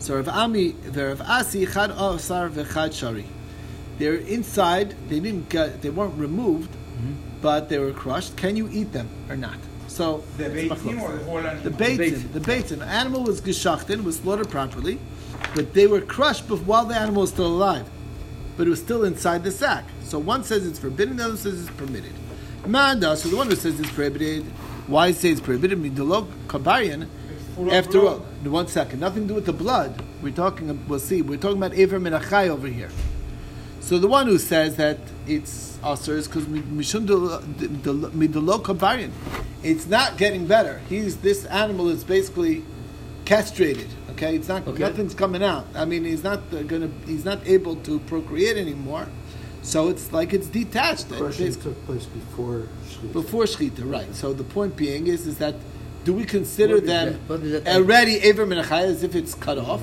So Rav Ami, Rav Asi, Chad Asar, Vechad Shari. They're inside. They didn't get. They weren't removed, but they were crushed. Can you eat them or not? So The it's baiting machlokes. or the whole animal? The baitin, the baitin. The animal was geschachten, was slaughtered properly, but they were crushed bef- while the animal was still alive, but it was still inside the sack. So one says it's forbidden, the other says it's permitted. Manda, so the one who says it's prohibited, why say it's prohibited? Midolog kabarian. It's full of After all, one second, nothing to do with the blood. We're talking. We'll see. We're talking about Aver Menachai over here. So the one who says that it's aser is because midolo kabarian. It's not getting better. He's this animal is basically castrated. Okay, it's not Okay. nothing's coming out. I mean, he's not uh, gonna. He's not able to procreate anymore. So it's like it's detached. It Crushing basically- took place before Shechita. before shechita, right? So the point being is, is that do we consider them that- what is that- already aver menachai as if it's cut off,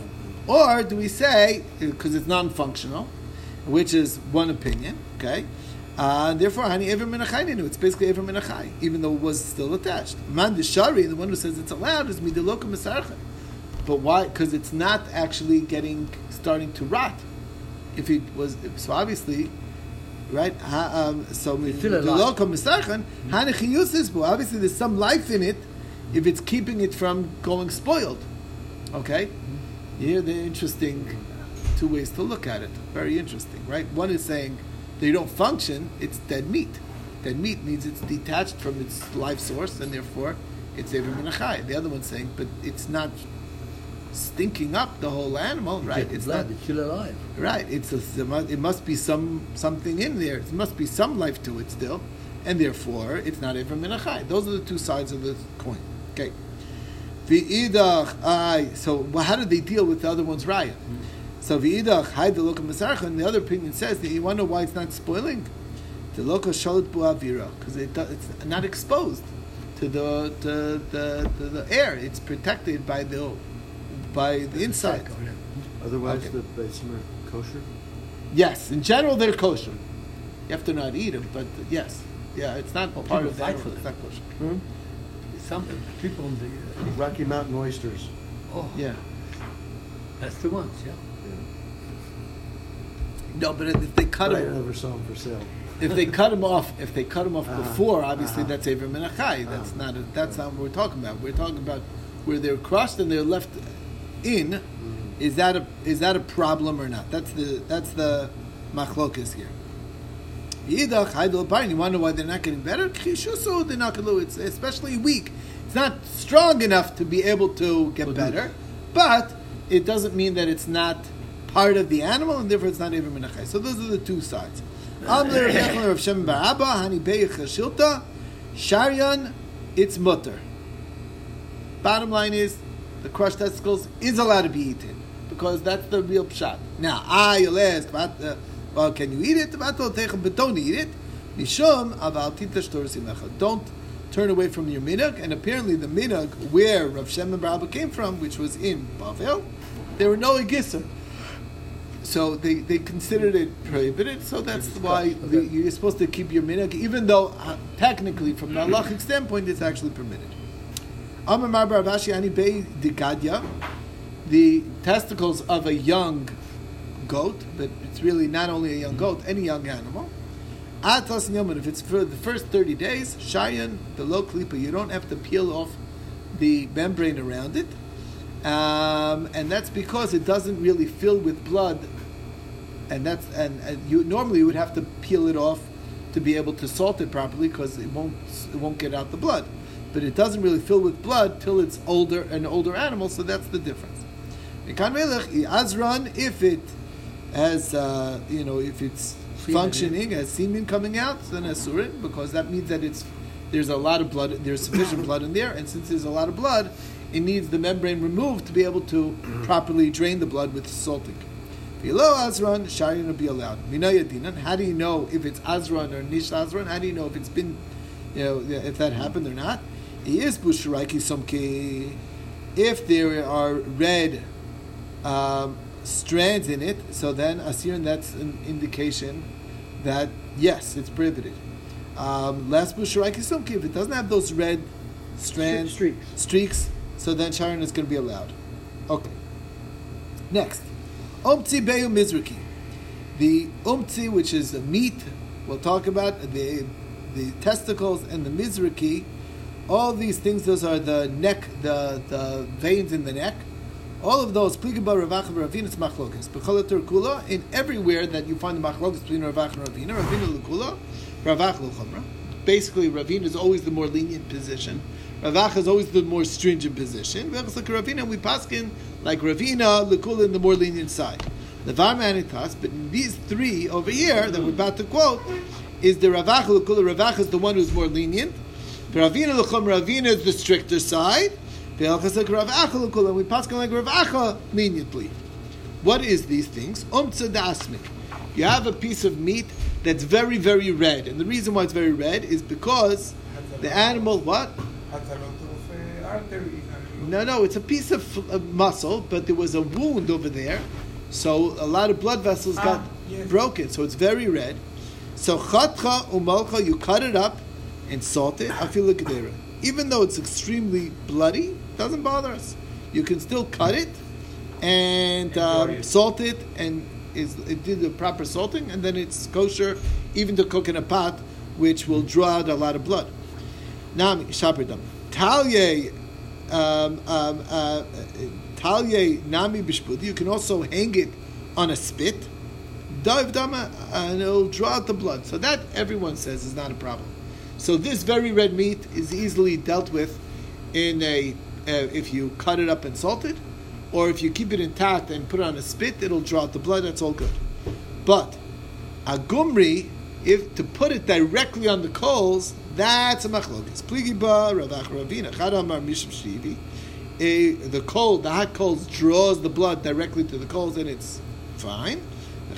or do we say because it's non-functional, which is one opinion, okay? Uh, therefore, hani aver menachai ninu. It's basically aver menachai, even though it was still attached. Man shari, the one who says it's allowed, is midiloka misarcha. But why? Because it's not actually getting starting to rot. If it was, so obviously, right? Um, so It's still the alive. local misarchan hanechiyusis bu. Obviously, there's some life in it if it's keeping it from going spoiled. Okay, here the interesting two ways to look at it. Very interesting, right? One is saying they don't function; it's dead meat. Dead meat means it's detached from its life source, and therefore it's minachai. The other one's saying, but it's not stinking up the whole animal, right? It's It's blood, not it's still alive. Right. It's a, it must be some something in there. It must be some life to it still, and therefore it's not even minachai. Those are the two sides of the coin. Okay. V'idach I. So well, how did they deal with the other one's raya? Hmm. So v'idach hide the loka masarcha, and the other opinion says that you wonder why it's not spoiling. The loka shalit buavira because it, it's not exposed to the to the, to the air. It's protected by the by the inside. Otherwise, Okay. the basement are kosher. Yes, in general they're kosher. You have to not eat them, but yes, yeah, it's not part of the fight animal, for It's not kosher. Some people in the, Rocky Mountain oysters. oh, Yeah, that's the ones, yeah. no, but if they cut But I them, never saw them for sale. if they cut them off, if they cut them off Uh-huh, before, obviously uh-huh. that's Aver Menachai. That's Uh-huh. not a, that's not what we're talking about. We're talking about where they're crushed and they're left in. Mm-hmm. Is that a is that a problem or not? That's the that's the machlokas here. Yidach, Haidel Bain, you wonder why they're not getting better? They're not going It's especially weak. It's not strong enough to be able to get better, but it doesn't mean that it's not part of the animal, and therefore it's not even minachai. So those are the two sides. Amler Rav Yechon Rav Shem Bar Abba, Hani Beich Shilta, Sharian, it's mutter. Bottom line is, the crushed testicles is allowed to be eaten because that's the real pshat. Now, I you'll ask, but, uh, well, can you eat it? But don't eat it. Mishum aval tita shtor simecha. Don't turn away from your minhag. And apparently, the minhag where Rav Shem and Barabba came from, which was in Bavel, there were no egisser. So they, they considered it prohibited. So that's why the, you're supposed to keep your minhag, even though uh, technically, from the halachic standpoint, it's actually permitted. The testicles of a young goat, but it's really not only a young goat, any young animal. Atas and Yoman, if it's for the first 30 days, Shayan, the low klipa, you don't have to peel off the membrane around it. Um, and that's because it doesn't really fill with blood. And that's and, and you normally you would have to peel it off to be able to salt it properly because it won't it won't get out the blood. But it doesn't really fill with blood till it's older an older animal, so that's the difference. Mekan melech, Azran, if it has uh, you know if it's functioning as semen coming out, then asurin because that means that it's there's a lot of blood, there's sufficient blood in there, and since there's a lot of blood, it needs the membrane removed to be able to properly drain the blood with salting. Below Azran, Sharin will be allowed. Minayadinan, how do you know if it's Azran or Nish Azran? How do you know if it's been, you know, if that happened or not? He is Bushraiki Somke. If there are red um, strands in it, so then Asirin, that's an indication that yes, it's prohibited. Um, last Bushraiki Somke, if it doesn't have those red strands, Streaks. streaks, so then Sharon is going to be allowed. Okay. Next, Umtzi Beyu Mizraki. The umtzi, which is the meat, we'll talk about the the testicles and the mizraki. All these things, those are the neck, the, the veins in the neck. All of those, Pligaba, Rav Acha, Ravina, machlokas. Kula, in everywhere that you find the machlokas between Rav Acha and Ravina, Ravina l'kula, Rav Acha l'chumra. Basically, Ravina is always the more lenient position. Rav Acha is always the more stringent position. Ravina, we paskin like Ravina, l'kula in the more lenient side. Levar manitas, but these three over here that we're about to quote, is the Rav Acha l'kula. Rav Acha is the one who's more lenient. Ravina l'chum, Ravina is the stricter side. Be'elchas like Rav Acha l'kula, we pass like Rav Acha leniently. What is these things? Umtza dasmik. You have a piece of meat that's very, very red, and the reason why it's very red is because the animal what? Has a lot of No, no, it's a piece of uh, muscle, but there was a wound over there, so a lot of blood vessels Ah, got yes. broken, so it's very red. So chatcha umalcha, you cut it up and salt it. Afilu gedera. Even though it's extremely bloody, doesn't bother us. You can still cut it and um, salt it, and is it did the proper salting, and then it's kosher even to cook in a pot, which will draw out a lot of blood. Nami shaperdam. Talye, um, um, uh, talye nami bishpudi. You can also hang it on a spit. Dive dama, and it'll draw out the blood. So that everyone says is not a problem. So this very red meat is easily dealt with in a uh, if you cut it up and salt it, or if you keep it intact and put it on a spit, it'll draw out the blood. That's all good. But a gumri, if to put it directly on the coals, that's a machlokas. Pligi ba rav acha ravina chadamar mishim shivi. A- The coal, the hot coals draws the blood directly to the coals, and it's fine.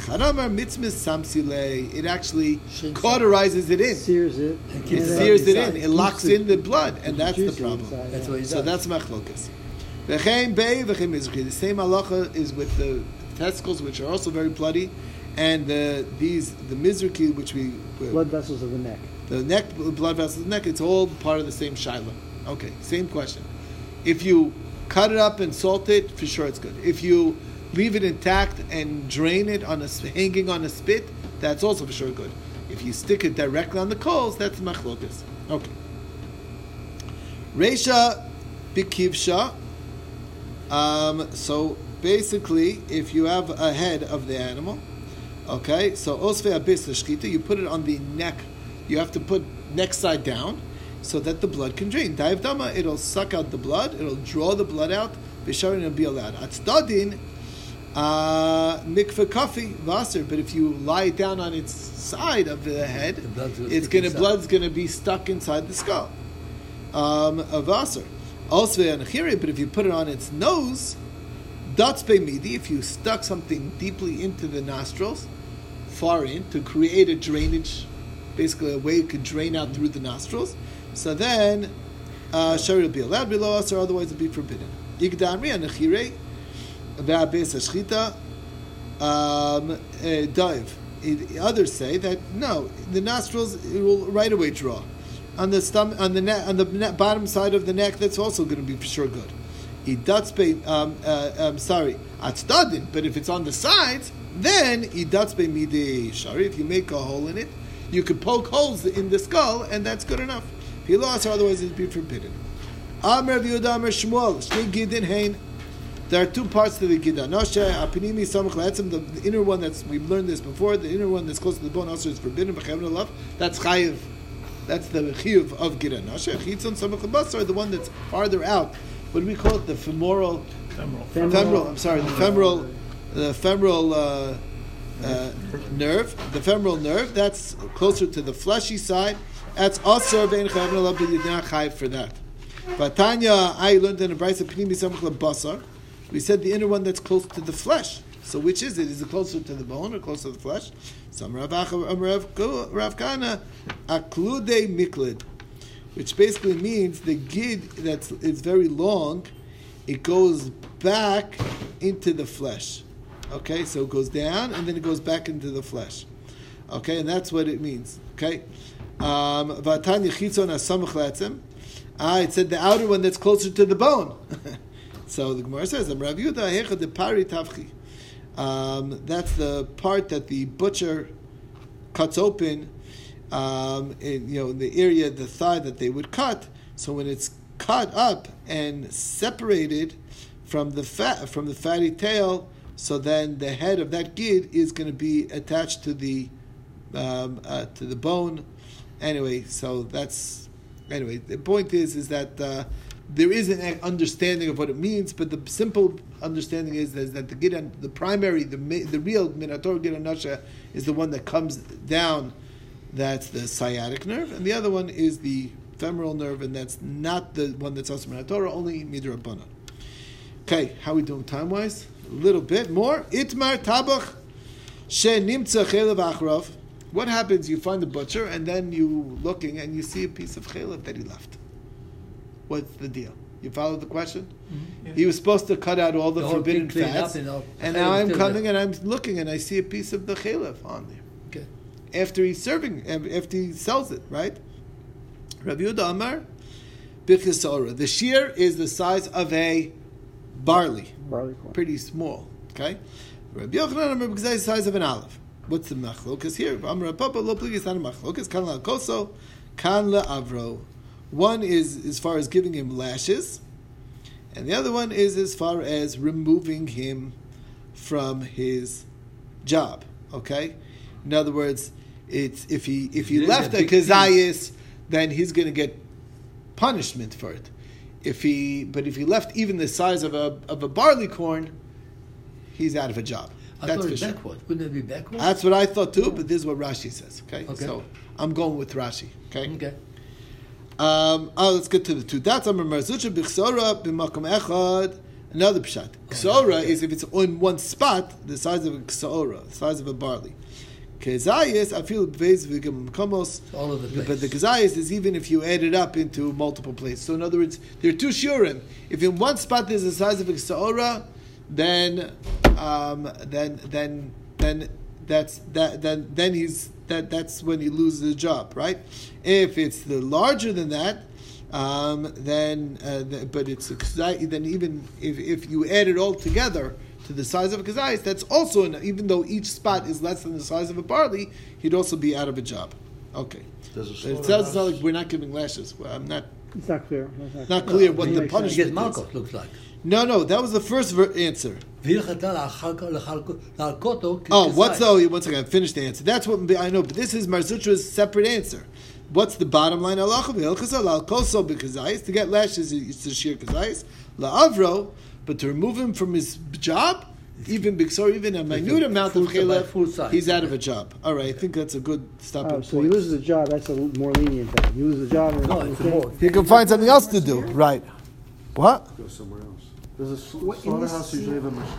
Chadamar mitzmis samsile. It actually cauterizes it in. Sears it. It then sears it in. It locks in the blood, and that's the problem. That's what he So that's machlokas. V'chein bei v'chein mizrachi. The same halacha is with the testicles, which are also very bloody, and the these the mizrachi, which we Blood vessels of the neck. the neck blood vessels, of the neck. It's all part of the same shiloh. Okay, same question. If you cut it up and salt it, for sure it's good. If you leave it intact and drain it on a, hanging on a spit, that's also for sure good. If you stick it directly on the coals, that's machlokas. Okay. Reisha bikivsha. Um, so basically, if you have a head of the animal, okay, so osve abis shkita, you put it on the neck. You have to put neck side down, so that the blood can drain. Daiv dama, it'll suck out the blood. It'll draw the blood out. Bisharin will be allowed. At Atzdadin, uh, mikveh kafi vaser. But if you lie it down on its side of the head, The it's gonna inside. blood's gonna be stuck inside the skull um, of Aser. Also, an achiri, but if you put it on its nose, dots be midi, if you stuck something deeply into the nostrils, far in, to create a drainage, basically a way it could drain out through the nostrils, so then uh, shari will be allowed below us, or otherwise it'll be forbidden. Igdamri an achiri, be'abes hashchita, um, uh, dive. Others say that no, the nostrils will right away draw. On the stomach, on the neck, on the ne- bottom side of the neck, that's also going to be for sure good. Idatzbe, um, uh, um, sorry, atzdadin. But if it's on the sides, then idatzbe midi shari. If you make a hole in it, you could poke holes in the skull, and that's good enough. If you lost, otherwise it'd be forbidden. Amr Yehuda Amr Shmuel Shnei Gidin Hein. There are two parts to the Gida. Noshe, Apinimi, Samach, Le'etzim, the, inner one that's, we've learned this before, the inner one that's close to the bone also is forbidden, B'chevna love, that's Chayiv. That's the Chiyuv of Gida. Noshe, Chitzon, Samach, Lebasar, the one that's farther out. What do we call it? The femoral, Femoral. femoral, I'm sorry, the femoral, the femoral uh, uh, nerve, the femoral nerve, that's closer to the fleshy side. That's also Bein Chevna love, but you're not for that. But Tanya, I learned in a Brisa, Pnimi, Samach, Lebasar. We said the inner one that's close to the flesh. So which is it? Is it closer to the bone or closer to the flesh? Some Rav um, Kana aklude miklid, which basically means the gid that's is very long, it goes back into the flesh. Okay, so it goes down and then it goes back into the flesh. Okay, and that's what it means. Okay, um. Ah, it said the outer one that's closer to the bone. so the Gemara says, "I'm Rav Yehuda de pari tavchi." Um, that's the part that the butcher cuts open, um, in, you know, the area, the thigh that they would cut. So when it's cut up and separated from the fat, from the fatty tail, so then the head of that gid is going to be attached to the um, uh, to the bone. Anyway, so that's anyway. The point is, is that uh, there is an understanding of what it means, but the simple understanding is, is that the gid, the primary, the the real minator gid nasha is the one that comes down. That's the sciatic nerve, and the other one is the femoral nerve, and that's not the one that's also minator, only midrabana. Okay, how we doing time wise? A little bit more. Itmar tabach she nimtza chelev achrov. What happens? You find the butcher, and then you looking, and you see a piece of chelev that he left. What's the deal? You follow the question? Mm-hmm. He was supposed to cut out all the, The forbidden fats, and all- and now I'm coming there. and I'm looking, and I see a piece of the chelev on there Okay. after he's serving, after he sells it, right? Rabbi Yehuda Amar, Birchesora. The shear is the size of a barley, Barley corn. pretty small. Okay, Rabbi Yochanan Amar because the size of an olive. What's the machlokas here? Amar Papa lo pligis not a machlokas. Kan la koso, kan la avro. One is as far as giving him lashes, and the other one is as far as removing him from his job. Okay, in other words, it's if he if he There's left a kazayis, then he's going to get punishment for it. If he but if he left even the size of a of a barley corn, he's out of a job. I That's thought sure. backwards. Wouldn't it be backwards? That's what I thought too, but this is what Rashi says. Okay, Okay. so I'm going with Rashi. Okay. okay. Um, oh, let's get to the two. That's Amar Mar Zutra b'chsora b'makom echad. Another pshat. Ksora is if it's in one spot, the size of a ksora, the size of a barley. Kezayis, I feel v'gam komos. all of the place. But the kezayis is even if you add it up into multiple places. So in other words, there are two shurim. If in one spot there's the size of a ksora, then um, then then then that's that then then he's that that's when he loses the job, right? If it's the larger than that, um, then uh, the, but it's a kazai, then even if, if you add it all together to the size of a kazayis, that's also an, even though each spot is less than the size of a barley, he'd also be out of a job. Okay, Does it sounds slaughterhouse- like we're not giving lashes. Well, I'm not It's not clear. It's not not clear what the makes He gets punishment is. Malkos, looks like. No, no, that was the first ver- answer. Oh, what's the, oh, Once again, finished the answer. That's what I know, but this is Mar Zutra's separate answer. What's the bottom line? To get lashes, it's a sheer kazais. La'avro, but to remove him from his job, even Bixor, even a minute amount of chilaf, he's out of a job. All right, I think that's a good stopping oh, so point. So he loses a job, that's a more lenient thing. He loses a job, no, he can find something else to do. Right. What? Go somewhere else. Does a sl- What, in this slaughterhouse usually have a machine?